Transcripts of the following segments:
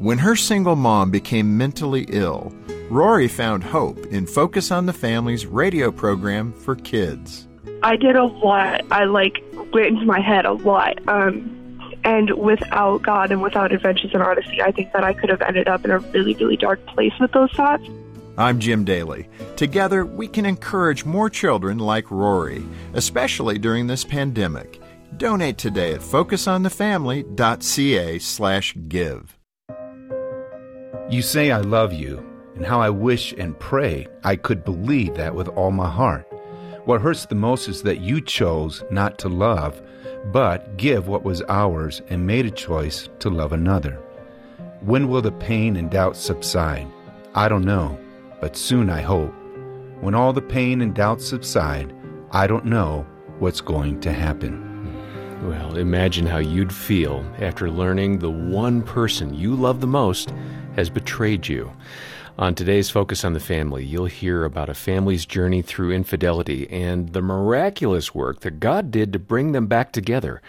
When her single mom became mentally ill, Rory found hope in Focus on the Family's radio program for kids. I did a lot. I like went into my head a lot. Um, and without God and without Adventures in Odyssey, I think that I could have ended up in a really, really dark place with those thoughts. I'm Jim Daly. Together, we can encourage more children like Rory, especially during this pandemic. Donate today at focusonthefamily.ca/give. You say I love you, and how I wish and pray I could believe that with all my heart. What hurts the most is that you chose not to love, but give what was ours and made a choice to love another. When will the pain and doubt subside? I don't know, but soon I hope. When all the pain and doubt subside, I don't know what's going to happen. Well, imagine how you'd feel after learning the one person you love the most has betrayed you. On today's Focus on the Family, you'll hear about a family's journey through infidelity and the miraculous work that God did to bring them back together.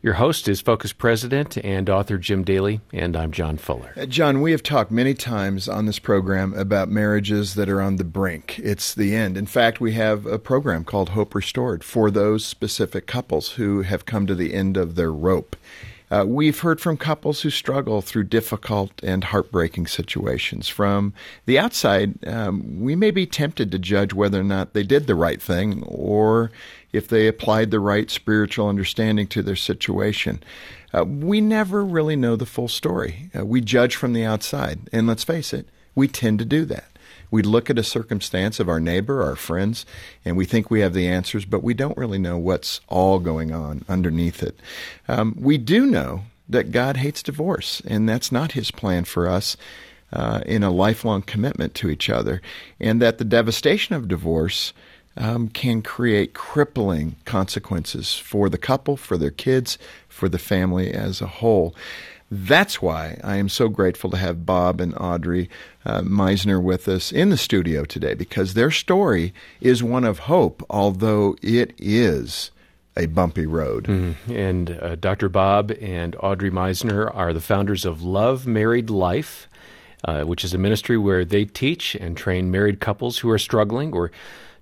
Your host is Focus President and author Jim Daly, and I'm John Fuller. Uh, John, we have talked many times on this program about marriages that are on the brink. It's the end. In fact, we have a program called Hope Restored for those specific couples who have come to the end of their rope. Uh, we've heard from couples who struggle through difficult and heartbreaking situations. From the outside, um, we may be tempted to judge whether or not they did the right thing or if they applied the right spiritual understanding to their situation. Uh, we never really know the full story. Uh, we judge from the outside, and let's face it, we tend to do that. We look at a circumstance of our neighbor, our friends, and we think we have the answers, but we don't really know what's all going on underneath it. Um, we do know that God hates divorce, and that's not His plan for us. Uh, in a lifelong commitment to each other, and that the devastation of divorce um, can create crippling consequences for the couple, for their kids, for the family as a whole. That's why I am so grateful to have Bob and Audrey uh, Meisner with us in the studio today because their story is one of hope, although it is a bumpy road. mm And uh, Dr. Bob and Audrey Meisner are the founders of Love Married Life, uh, which is a ministry where they teach and train married couples who are struggling or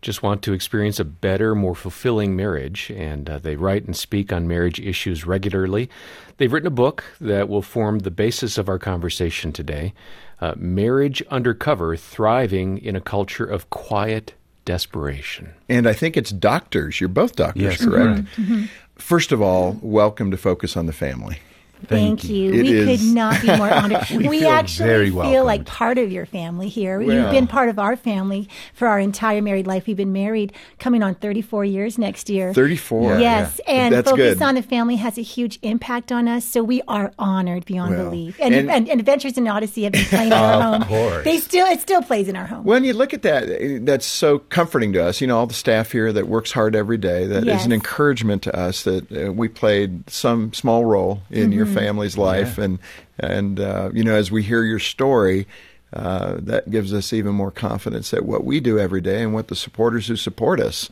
just want to experience a better, more fulfilling marriage, and uh, they write and speak on marriage issues regularly. They've written a book that will form the basis of our conversation today uh, Marriage Undercover Thriving in a Culture of Quiet Desperation. And I think it's doctors. You're both doctors, yes, correct? Mm-hmm. First of all, welcome to Focus on the Family. Thank, Thank you. we is. could not be more honored. we, we actually feel like part of your family here. Well, You've been part of our family for our entire married life. We've been married coming on 34 years next year. 34. yes. Yeah. And That's Focus good. on the Family has a huge impact on us. So we are honored beyond well, belief. And, and, and, Adventures in Odyssey have been playing in our home. Course. They still it still plays in our home. When you look at that, that's so comforting to us. You know, all the staff here that works hard every day. That yes. is an encouragement to us that uh, we played some small role in mm-hmm. your family's life. Yeah. And and uh, you know, as we hear your story, uh, that gives us even more confidence that what we do every day and what the supporters who support us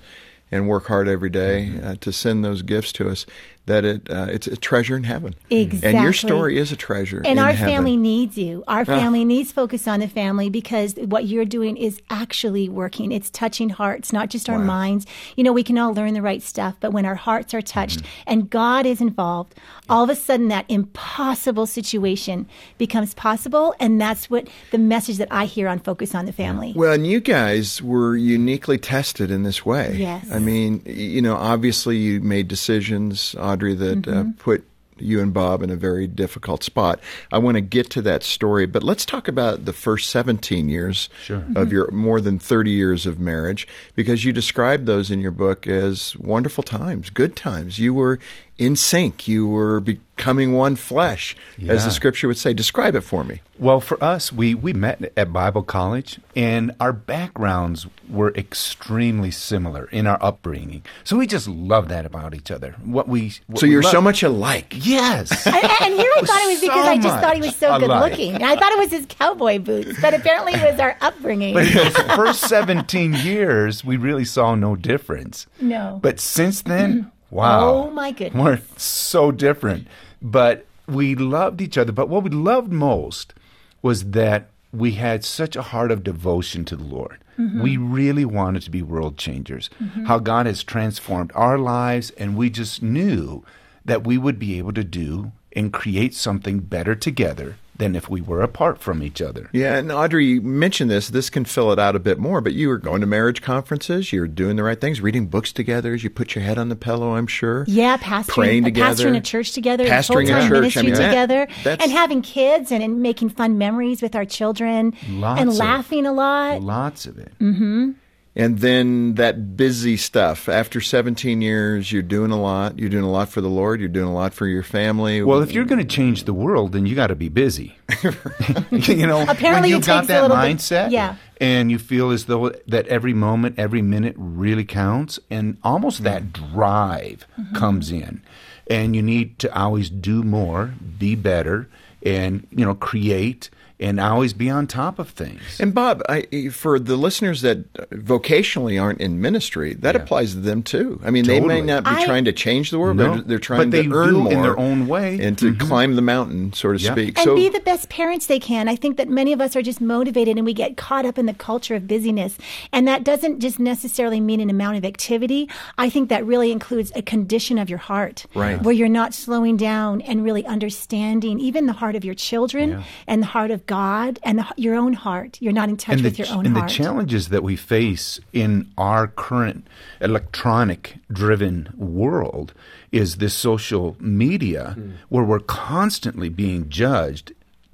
and work hard every day, mm-hmm. uh, to send those gifts to us that it uh, it's a treasure in heaven. Exactly. And your story is a treasure. And our heaven. family needs you. Our ah. family ah. needs focus on the family because what you're doing is actually working. It's touching hearts, not just our wow. minds. You know, we can all learn the right stuff, but when our hearts are touched mm-hmm. and God is involved, all of a sudden that impossible situation becomes possible, and that's what the message that I hear on Focus on the Family. Well, and you guys were uniquely tested in this way. Yes. I mean, you know, obviously you made decisions Audrey, that uh, mm-hmm. uh, put you and Bob in a very difficult spot. I want to get to that story, but let's talk about the first 17 years sure. of mm-hmm. your more than 30 years of marriage because you describe those in your book as wonderful times, good times. You were in sync. You were becoming one flesh, yeah. as the scripture would say. Describe it for me. Well, for us, we, we met at Bible college, and our backgrounds were extremely similar in our upbringing. So we just love that about each other. What we what so we you're love. so much alike. Yes. and, and here I thought it was because so I just thought he was so good looking. I thought it was his cowboy boots, but apparently it was our upbringing. But in those first 17 years, we really saw no difference. No. But since then. Wow. Oh my goodness. We're so different. But we loved each other, but what we loved most was that we had such a heart of devotion to the Lord. Mm-hmm. We really wanted to be world changers. Mm-hmm. How God has transformed our lives, and we just knew that we would be able to do and create something better together than if we were apart from each other. Yeah, and Audrey, mentioned this. This can fill it out a bit more, but you were going to marriage conferences, you're doing the right things, reading books together as you put your head on the pillow, I'm sure. Yeah, pastoring, praying together, pastoring a church together, pastoring a church ministry I mean, together, that, and having kids and, and, making fun memories with our children lots and of, laughing a lot. Lots of it. Mm-hmm. And then that busy stuff. After 17 years, you're doing a lot. You're doing a lot for the Lord. You're doing a lot for your family. Well, if you're going to change the world, then you got to be busy. you know, Apparently when you've got that mindset, bit, yeah. and you feel as though that every moment, every minute really counts, and almost mm-hmm. that drive mm-hmm. comes in, and you need to always do more, be better, and you know, create and always be on top of things. And Bob, I, for the listeners that vocationally aren't in ministry, that yeah. applies to them too. I mean, totally. they may not be I, trying to change the world, no, but they're trying but to earn more in their own way and to mm-hmm. climb the mountain, so to speak. And so, be the best parents they can. I think that many of us are just motivated and we get caught up in the culture of busyness. And that doesn't just necessarily mean an amount of activity. I think that really includes a condition of your heart, right. where you're not slowing down and really understanding even the heart of your children yeah. and the heart of God and your own heart. You're not in touch with your own and heart. And the challenges that we face in our current electronic driven world is this social media mm. where we're constantly being judged.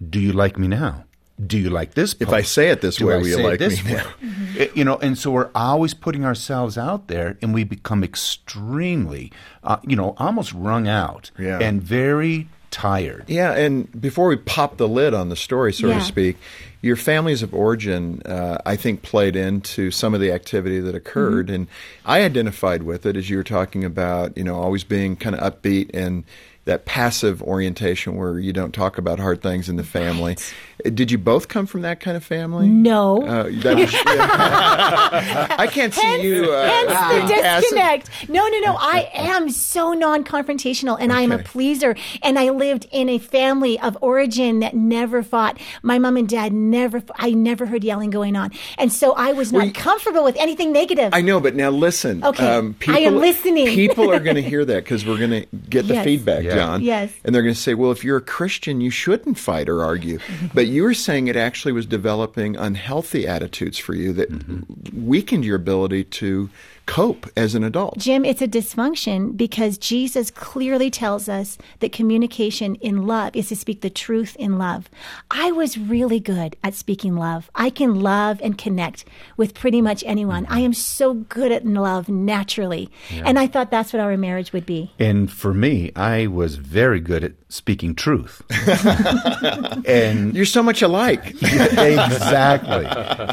Do you like me now? Do you like this? Post? If I say it this Do way, I will you like me now? Mm-hmm. You know, and so we're always putting ourselves out there, and we become extremely, uh, you know, almost wrung out yeah. and very tired. Yeah, and before we pop the lid on the story, so yeah. to speak, your families of origin, uh, I think, played into some of the activity that occurred, mm-hmm. and I identified with it as you were talking about, you know, always being kind of upbeat and that passive orientation where you don't talk about hard things in the family. Right. Did you both come from that kind of family? No. Uh, was, yeah. I can't see hence, you. Uh, hence the disconnect. Passive. No, no, no. I am so non-confrontational, and okay. I am a pleaser. And I lived in a family of origin that never fought. My mom and dad never. I never heard yelling going on, and so I was not comfortable with anything negative. I know, but now listen. Okay, um, people, I am listening. people are going to hear that because we're going to get the yes. feedback, yeah. John. Yes, and they're going to say, "Well, if you're a Christian, you shouldn't fight or argue." but you were saying it actually was developing unhealthy attitudes for you that mm-hmm. weakened your ability to cope as an adult. Jim, it's a dysfunction because Jesus clearly tells us that communication in love is to speak the truth in love. I was really good at speaking love. I can love and connect with pretty much anyone. I am so good at love naturally. Yeah. And I thought that's what our marriage would be. And for me, I was very good at speaking truth. and you're so much alike. exactly.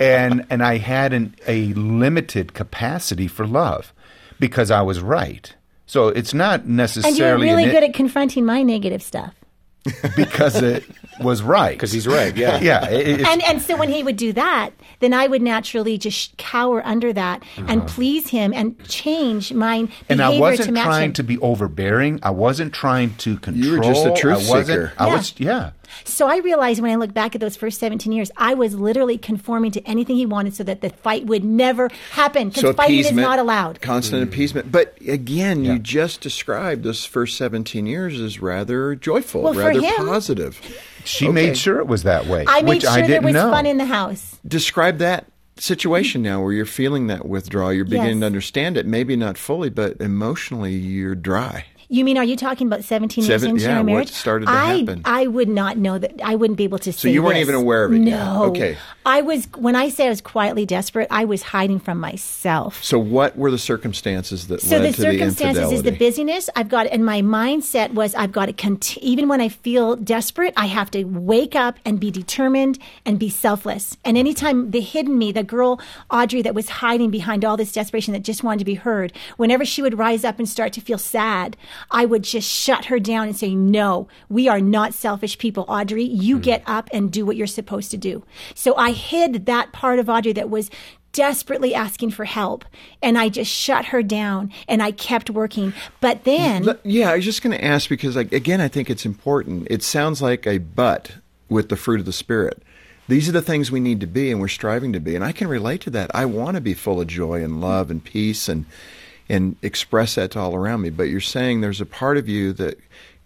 And and I had an, a limited capacity for love because I was right. So it's not necessarily. And you're really good at confronting my negative stuff. because it was right. Because he's right, yeah. yeah. It, and, and so when he would do that, then I would naturally just cower under that uh-huh. and please him and change my behavior And I wasn't to trying him. to be overbearing. I wasn't trying to control. You were just a truth I seeker. I Yeah. was, yeah. So I realized when I look back at those first 17 years, I was literally conforming to anything he wanted so that the fight would never happen because So fighting is appeasement, not allowed. Constant appeasement. But again, Yeah. you just described those first 17 years as rather joyful, Well, rather him- positive. She Okay. made sure it was that way. I made which sure I there didn't was know. fun in the house. Describe that situation now where you're feeling that withdrawal. You're beginning Yes. to understand it, maybe not fully, but emotionally you're dry. You mean, are you talking about 17 years Seven- into yeah, our what marriage? started to I, happen? I would not know that. I wouldn't be able to say So you weren't this. even aware of it yet. No. Okay. I was, when I say I was quietly desperate, I was hiding from myself. So, what were the circumstances that So led the to the circumstances is the infidelity? busyness. I've got, and my mindset was I've got to cont- even when I feel desperate, I have to wake up and be determined and be selfless. And anytime the hidden me, the girl Audrey that was hiding behind all this desperation that just wanted to be heard, whenever she would rise up and start to feel sad, I would just shut her down and say, "No, we are not selfish people, Audrey. You hmm. get up and do what you're supposed to do." So I hid that part of Audrey that was desperately asking for help. And I just shut her down and I kept working. But then. Yeah, I was just going to ask because, again, I think it's important. It sounds like a but with the fruit of the Spirit. These are the things we need to be and we're striving to be. And I can relate to that. I want to be full of joy and love and peace and and express that to all around me. But you're saying there's a part of you that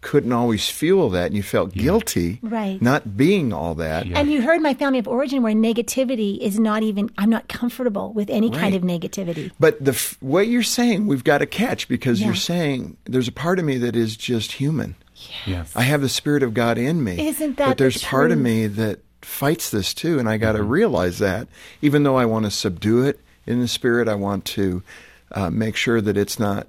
couldn't always feel that and you felt yeah. guilty right. not being all that. Yeah. And you heard my family of origin where negativity is not even I'm not comfortable with any right. kind of negativity. But the what you're saying we've got to catch because yeah. you're saying there's a part of me that is just human. Yes. I have the spirit of God in me. Isn't that But there's the part of me that fights this too and I got to mm-hmm. realize that even though I want to subdue it in the spirit I want to uh, make sure that it's not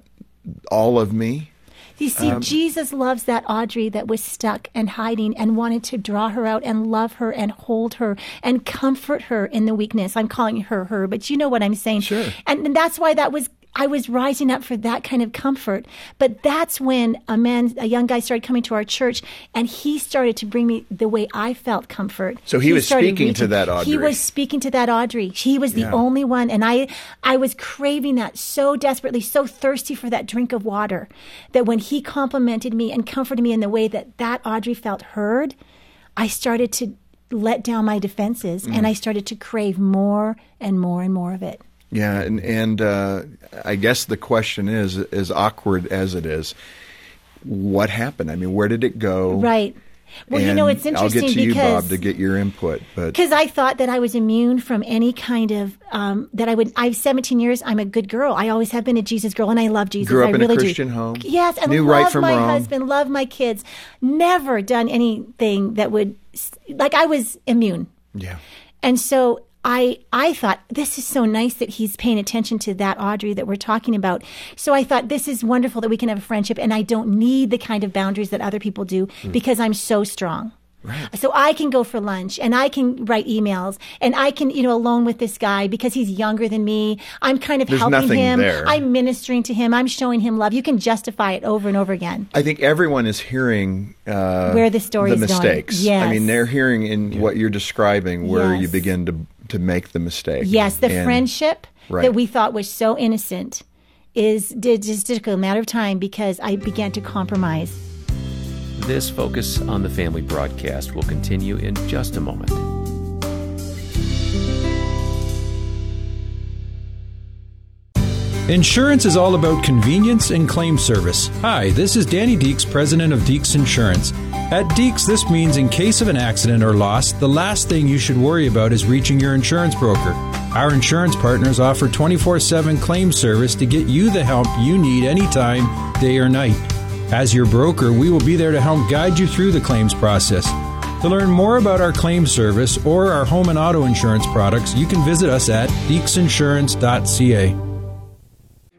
all of me you see, um, Jesus loves that Audrey that was stuck and hiding and wanted to draw her out and love her and hold her and comfort her in the weakness. I'm calling her her, but you know what I'm saying. Sure. And, and that's why that was I was rising up for that kind of comfort. But that's when a man, a young guy started coming to our church and he started to bring me the way I felt comfort. So he, he was speaking reaching, to that Audrey. He was speaking to that Audrey. He was the yeah. only one. And I, I was craving that so desperately, so thirsty for that drink of water that when he complimented me and comforted me in the way that that Audrey felt heard, I started to let down my defenses mm. and I started to crave more and more and more of it. Yeah, and and uh, I guess the question is, as awkward as it is, what happened? I mean, where did it go? Right. Well, and you know, it's interesting I'll get to because, you, Bob, to get your input. But because I thought that I was immune from any kind of um, that I would. I've 17 years. I'm a good girl. I always have been a Jesus girl, and I love Jesus. Grew up I in really a Christian do. home. Yes, and knew love right my wrong. husband, love my kids. Never done anything that would like I was immune. Yeah. And so I I thought this is so nice that he's paying attention to that Audrey that we're talking about. So I thought this is wonderful that we can have a friendship and I don't need the kind of boundaries that other people do mm. because I'm so strong. Right. So I can go for lunch and I can write emails and I can, you know, alone with this guy because he's younger than me. I'm kind of There's helping him. There. I'm ministering to him. I'm showing him love. You can justify it over and over again. I think everyone is hearing uh, where the story the mistakes. Going. Yes. I mean, they're hearing in yeah. what you're describing where yes. you begin to to make the mistake. Yes, the and, friendship right. that we thought was so innocent is did just took a matter of time because I began to compromise. This Focus on the Family broadcast will continue in just a moment. Insurance is all about convenience and claim service. Hi, this is Danny Deeks, president of Deeks Insurance. At Deeks, this means in case of an accident or loss, the last thing you should worry about is reaching your insurance broker. Our insurance partners offer 24 7 claim service to get you the help you need anytime, day or night. As your broker, we will be there to help guide you through the claims process. To learn more about our claim service or our home and auto insurance products, you can visit us at deeksinsurance.ca.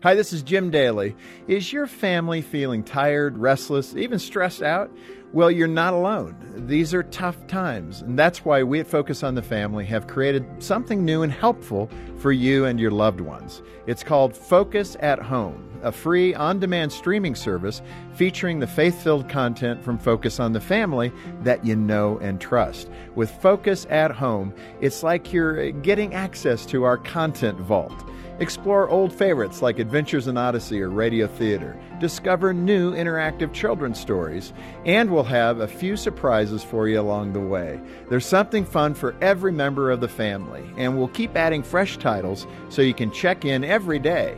Hi, this is Jim Daly. Is your family feeling tired, restless, even stressed out? Well, you're not alone. These are tough times, and that's why we at Focus on the Family have created something new and helpful for you and your loved ones. It's called Focus at Home, a free on demand streaming service featuring the faith filled content from Focus on the Family that you know and trust. With Focus at Home, it's like you're getting access to our content vault. Explore old favorites like Adventures in Odyssey or Radio Theater. Discover new interactive children's stories. And we'll have a few surprises for you along the way. There's something fun for every member of the family, and we'll keep adding fresh titles so you can check in every day.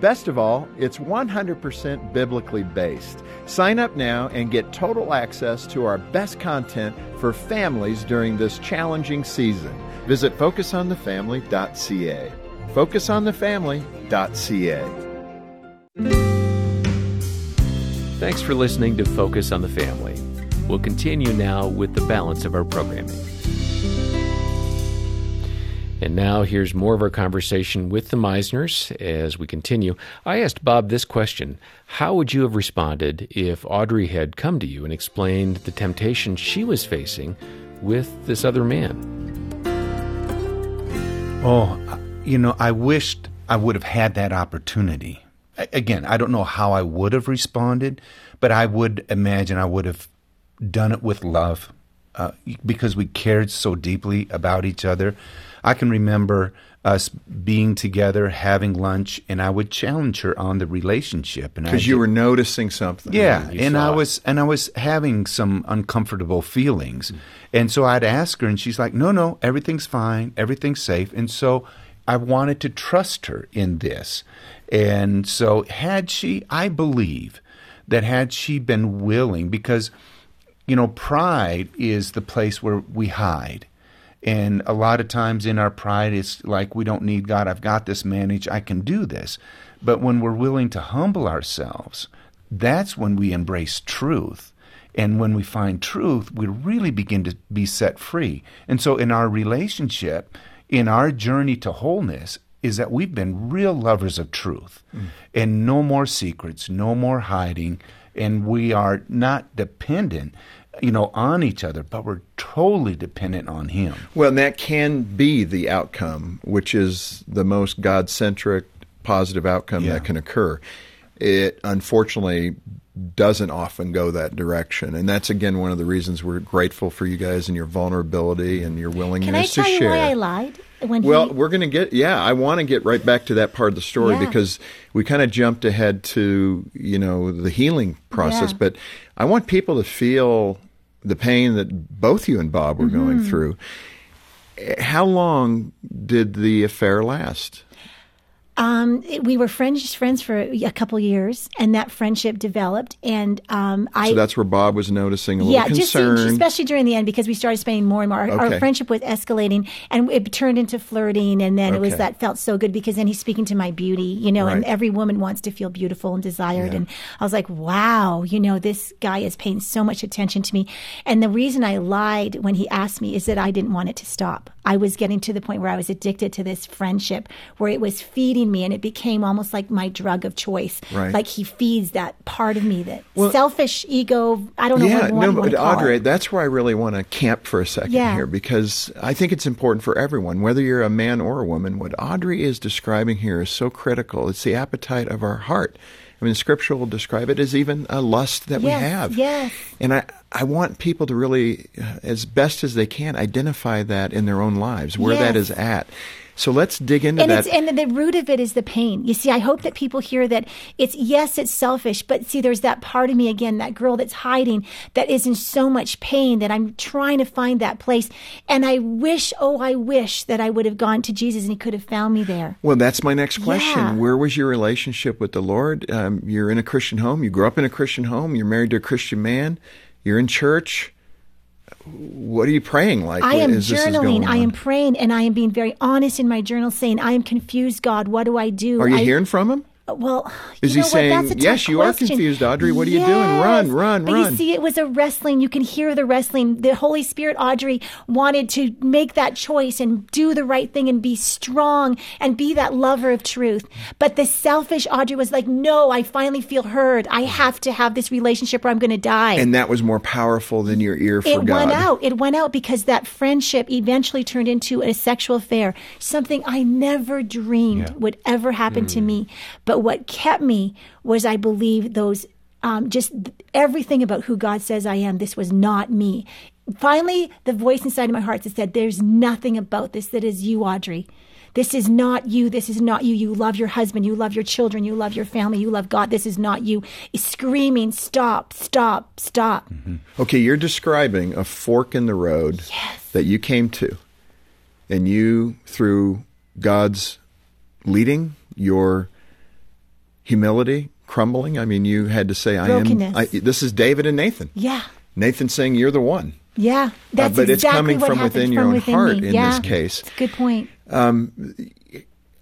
Best of all, it's 100% biblically based. Sign up now and get total access to our best content for families during this challenging season. Visit focusonthefamily.ca focusonthefamily.ca. Thanks for listening to Focus on the Family. We'll continue now with the balance of our programming. And now here's more of our conversation with the Meisners as we continue. I asked Bob this question How would you have responded if Audrey had come to you and explained the temptation she was facing with this other man? Oh, you know, I wished I would have had that opportunity. Again, I don't know how I would have responded, but I would imagine I would have done it with love. uh, because we cared so deeply about each other. I can remember us being together, having lunch, and I would challenge her on the relationship. Because you were noticing something. yeah, and I was and I was having some uncomfortable feelings, mm. and so I'd ask her, and she's like, "No, no, everything's fine, everything's safe." And so I wanted to trust her in this, and so had she, I believe that had she been willing, because you know, pride is the place where we hide. And a lot of times in our pride, it's like we don't need God. I've got this managed. I can do this. But when we're willing to humble ourselves, that's when we embrace truth. And when we find truth, we really begin to be set free. And so in our relationship, in our journey to wholeness, is that we've been real lovers of truth mm. and no more secrets, no more hiding. And we are not dependent, you know, on each other, but we're totally dependent on Him. Well, and that can be the outcome, which is the most God centric, positive outcome Yeah. that can occur. It unfortunately doesn't often go that direction. And that's, again, one of the reasons we're grateful for you guys and your vulnerability and your willingness Can I to tell you share. why I lied? When Well, he, we're going to get, yeah, I want to get right back to that part of the story Yeah. because we kind of jumped ahead to, you know, the healing process. Yeah. But I want people to feel the pain that both you and Bob were Mm-hmm. going through. How long did the affair last? Um, it- we were friends friends for a couple years, and that friendship developed. And um, I So that's where Bob was noticing a little yeah, just concern. especially during the end because we started spending more and more. Our, Okay. our friendship was escalating, and it turned into flirting. And then it was that felt so good because then he's speaking to my beauty, you know. And every woman wants to feel beautiful and desired. And I was like, wow, you know, this guy is paying so much attention to me. And the reason I lied when he asked me is that I didn't want it to stop. I was getting to the point where I was addicted to this friendship, where it was feeding me, and it became almost like my drug of choice. Right. Like he feeds that part of me that selfish ego. I don't know yeah, what, no, but Audrey, it. that's where I really want to camp for a second Yeah. here because I think it's important for everyone, whether you're a man or a woman. What Audrey is describing here is so critical. It's the appetite of our heart. I mean, Scripture will describe it as even a lust that we have. yes. And I, I want people to really, uh, as best as they can, identify that in their own lives, where that Yes. is at. So let's dig into and that. it's and the root of it is the pain. You see, I hope that people hear that it's yes, it's selfish, but see, there's that part of me again, that girl that's hiding, that is in so much pain that I'm trying to find that place. And I wish, oh, I wish that I would have gone to Jesus and He could have found me there. Well, that's my next question. Yeah. Where was your relationship with the Lord? Um, you're in a Christian home. You grew up in a Christian home. You're married to a Christian man. You're in church. What are you praying like? I am as this is journaling. I am praying, and I am being very honest in my journal, saying, "I am confused, God. What do I do?" Are you I, hearing from him? Well, Is he saying, "Yes, you are confused, Audrey. What are you doing? Run, run, but run." you see, it was a wrestling. You can hear the wrestling. The Holy Spirit, Audrey, wanted to make that choice and do the right thing and be strong and be that lover of truth. But the selfish Audrey was like, "No, I finally feel heard. I have to have this relationship, or I'm going to die." And that was more powerful than your ear for it God. went out. It went out because that friendship eventually turned into a sexual affair, something I never dreamed would ever happen to mm. me. But what kept me was, I believe, those um, just everything about who God says I am. This was not me. Finally, the voice inside of my heart that said, "There's nothing about this that is you, Audrey." This is not you. This is not you. You love your husband. You love your children. You love your family. You love God. This is not you. Screaming, stop, stop, stop. Okay, you're describing a fork in the road that you came to, and you, through God's leading, your humility crumbling. I mean, you had to say, "I am." I, this is David and Nathan. Yeah. Nathan saying, "You're the one." Yeah, uh, that's but it's coming from within your from own within heart me. in yeah. this case. Good point. Um,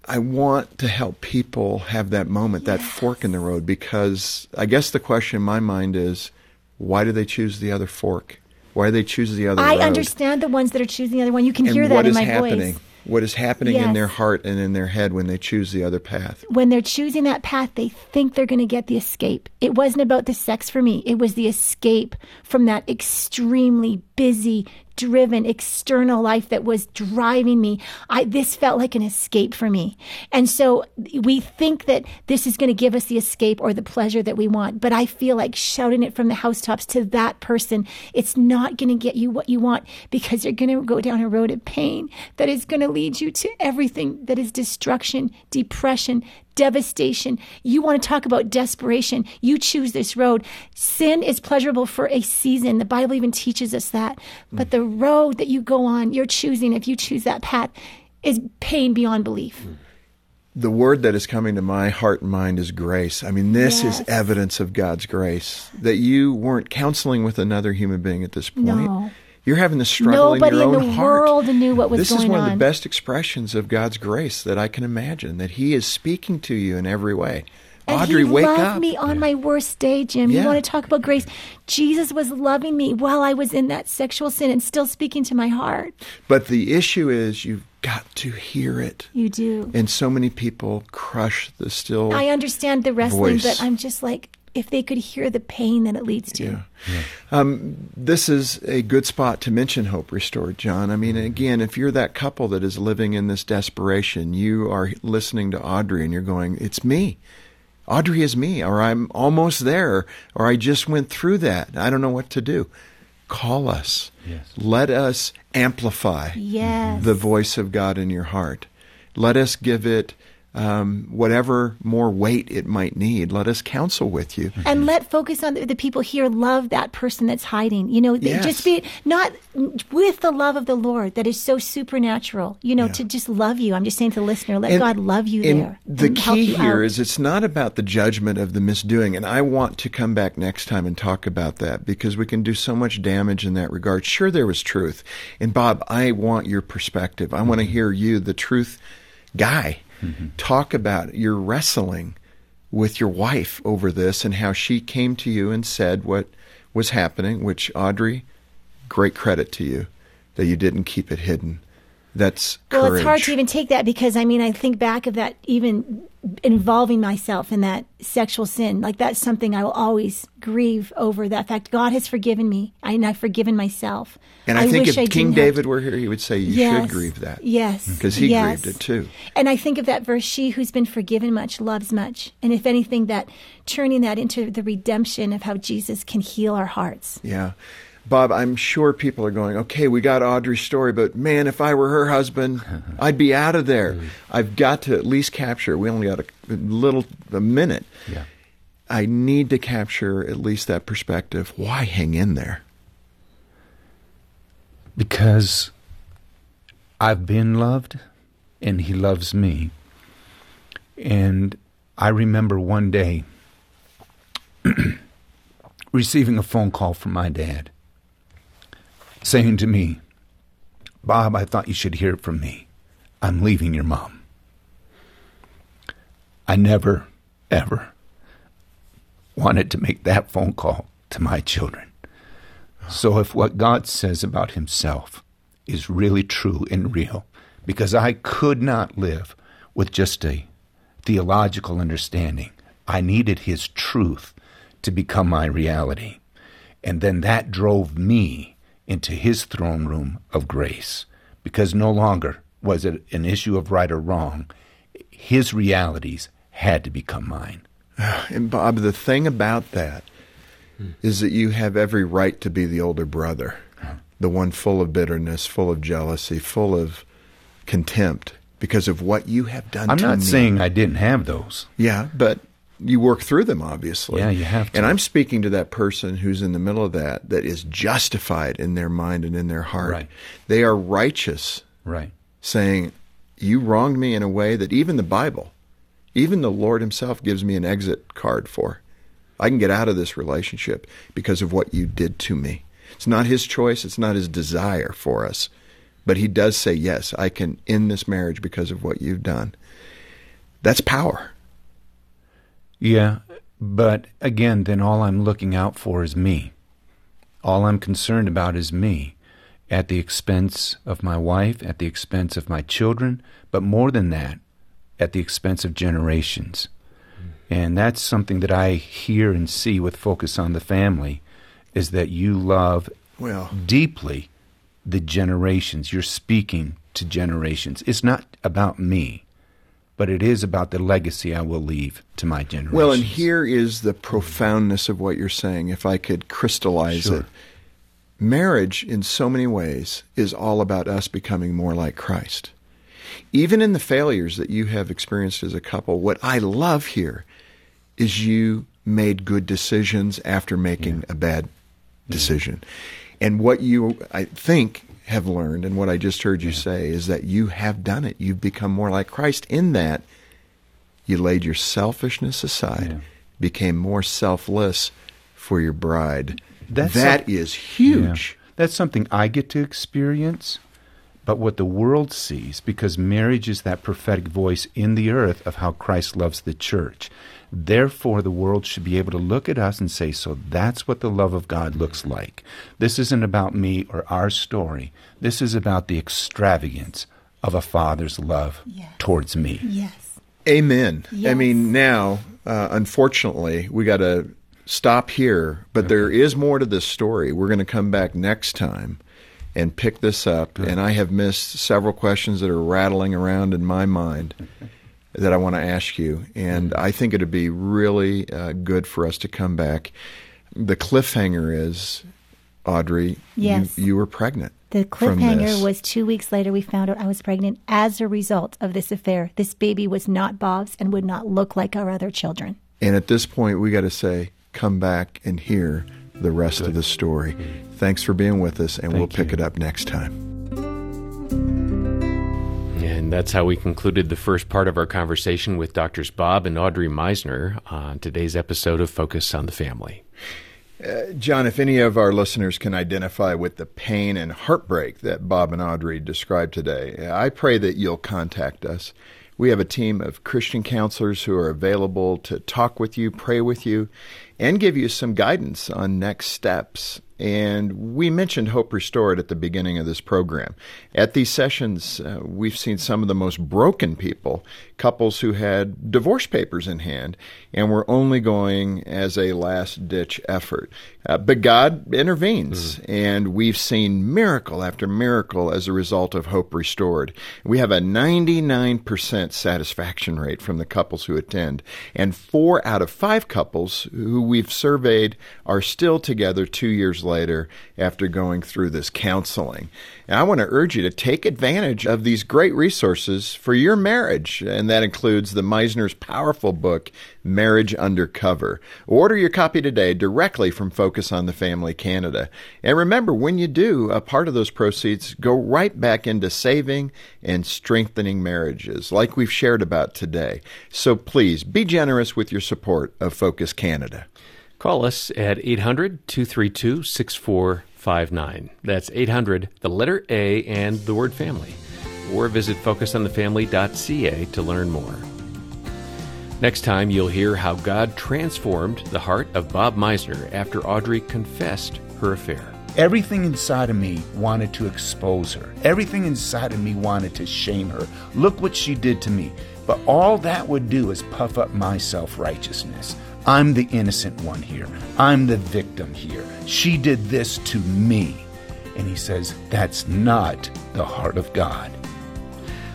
I want to help people have that moment, that fork in the road, because I guess the question in my mind is, why do they choose the other fork? Why do they choose the other I road? understand the ones that are choosing the other one. You can and hear that in my happening? voice. What is happening in their heart and in their head when they choose the other path? When they're choosing that path, they think they're going to get the escape. It wasn't about the sex for me. It was the escape from that extremely busy, driven external life that was driving me. I, this felt like an escape for me. And so we think that this is going to give us the escape or the pleasure that we want. But I feel like shouting it from the housetops to that person, it's not going to get you what you want because you're going to go down a road of pain that is going to lead you to everything that is destruction, depression, devastation. You want to talk about desperation. You choose this road. Sin is pleasurable for a season. The Bible even teaches us that. But the road that you go on, you're choosing, if you choose that path, is pain beyond belief. The word that is coming to my heart and mind is grace. I mean, this Yes. is evidence of God's grace that you weren't counseling with another human being at this point. No. You're having the struggle Nobody in your in own the heart. world knew what was this going on. This is one of the best expressions of God's grace that I can imagine. That He is speaking to you in every way. And Audrey, he loved up. me on my worst day, Jim. Yeah. You want to talk about grace? Jesus was loving me while I was in that sexual sin and still speaking to my heart. But the issue is you've got to hear it. You do. And so many people crush the still. I understand the wrestling, voice. but I'm just like, if they could hear the pain that it leads to. Yeah. Um, this is a good spot to mention Hope Restored, John. I mean, again, if you're that couple that is living in this desperation, you are listening to Audrey and you're going, it's me. Audrey is me, or I'm almost there, or I just went through that. I don't know what to do. Call us. Yes. Let us amplify Yes. the voice of God in your heart. Let us give it um, whatever more weight it might need. Let us counsel with you. and let focus on the, the people here love that person that's hiding you know Yes. just be not with the love of the lord that is so supernatural you know to just love you i'm just saying to the listener let And- god love you and there The and key you here out. is it's not about the judgment of the misdoing. And I want to come back next time and talk about that because we can do so much damage in that regard. Sure, there was truth. And Bob, I want your perspective. I want to hear you, the truth guy, talk about your wrestling with your wife over this and how she came to you and said what was happening, which Audrey, great credit to you that you didn't keep it hidden. That's Well, courage. it's hard to even take that because I mean, I think back of that even involving myself in that sexual sin. Like that's something I will always grieve over. That fact, God has forgiven me, and I've forgiven myself. And I, think if I King didn't have David were here, he would say you Yes. should grieve that. Yes. Because he Yes. grieved it too. And I think of that verse, she who's been forgiven much loves much. And if anything, that turning that into the redemption of how Jesus can heal our hearts. Yeah. Bob, I'm sure people are going, okay, we got Audrey's story, but man, if I were her husband, I'd be out of there. Mm. I've got to at least capture, we only got a, a little, a minute. Yeah. I need to capture at least that perspective. Why hang in there? Because I've been loved and he loves me. And I remember one day receiving a phone call from my dad saying to me, Bob, I thought you should hear from me. I'm leaving your mom. I never, ever wanted to make that phone call to my children. So if what God says about himself is really true and real, because I could not live with just a theological understanding, I needed his truth to become my reality. And then that drove me into his throne room of grace, because no longer was it an issue of right or wrong. His realities had to become mine. And Bob, the thing about that hmm. is that you have every right to be the older brother, the one full of bitterness, full of jealousy, full of contempt because of what you have done I'm not me. saying I didn't have those. Yeah, but you work through them, obviously. Yeah, you have to. And I'm speaking to that person who's in the middle of that, that is justified in their mind and in their heart. Right. They are righteous, Right. saying, You wronged me in a way that even the Bible, even the Lord Himself gives me an exit card for. I can get out of this relationship because of what you did to me. It's not His choice, it's not His desire for us. But He does say, Yes, I can end this marriage because of what you've done. That's power. Yeah, but again, then all I'm looking out for is me. All I'm concerned about is me, at the expense of my wife, at the expense of my children, but more than that, at the expense of generations. And that's something that I hear and see with Focus on the Family is that you love Well, deeply the generations. You're speaking to generations. It's not about me, but it is about the legacy I will leave to my generations. Well, and here is the profoundness of what you're saying, if I could crystallize Sure. it. Marriage, in so many ways, is all about us becoming more like Christ. Even in the failures that you have experienced as a couple, what I love here is you made good decisions after making a bad decision. And what you, I think, have learned, and what I just heard you say, is that you have done it. You've become more like Christ in that you laid your selfishness aside, Yeah. became more selfless for your bride. That's That some- is huge. Yeah. That's something I get to experience, but what the world sees, because marriage is that prophetic voice in the earth of how Christ loves the church. Therefore, the world should be able to look at us and say, So that's what the love of God looks like. This isn't about me or our story. This is about the extravagance of a father's love Yes. towards me. Yes. Amen. I mean, now, uh, unfortunately, we got to stop here, but there is more to this story. We're going to come back next time and pick this up. And I have missed several questions that are rattling around in my mind that I want to ask you. And I think it'd be really uh, good for us to come back. The cliffhanger is, Audrey, Yes. you, you were pregnant. The cliffhanger was two weeks later, we found out I was pregnant as a result of this affair. This baby was not Bob's and would not look like our other children. And at this point, we got to say, come back and hear the rest of the story. Thanks for being with us, and we'll pick you. it up next time. And that's how we concluded the first part of our conversation with Doctors Bob and Audrey Meisner on today's episode of Focus on the Family. Uh, John, if any of our listeners can identify with the pain and heartbreak that Bob and Audrey described today, I pray that you'll contact us. We have a team of Christian counselors who are available to talk with you, pray with you, and give you some guidance on next steps. And we mentioned Hope Restored at the beginning of this program. At these sessions, uh, we've seen some of the most broken people, couples who had divorce papers in hand and were only going as a last ditch effort. Uh, but God intervenes, and we've seen miracle after miracle as a result of Hope Restored. We have a 99% satisfaction rate from the couples who attend, and four out of five couples who we've surveyed are still together two years later after going through this counseling. And I want to urge you to take advantage of these great resources for your marriage, and that includes the Meisner's powerful book, Marriage Undercover. Order your copy today directly from Focus on the Family Canada. And remember, when you do, a part of those proceeds go right back into saving and strengthening marriages, like we've shared about today. So please be generous with your support of Focus Canada. Call us at 800 232 6459. That's 800, the letter A, and the word family. Or visit focusonthefamily.ca to learn more. Next time, you'll hear how God transformed the heart of Bob Meisner after Audrey confessed her affair. Everything inside of me wanted to expose her. Everything inside of me wanted to shame her. Look what she did to me. But all that would do is puff up my self righteousness. I'm the innocent one here. I'm the victim here. She did this to me. And he says, That's not the heart of God.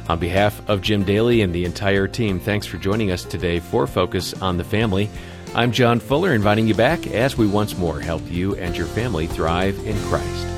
On behalf of Jim Daly and the entire team, thanks for joining us today for Focus on the Family. I'm John Fuller, inviting you back as we once more help you and your family thrive in Christ.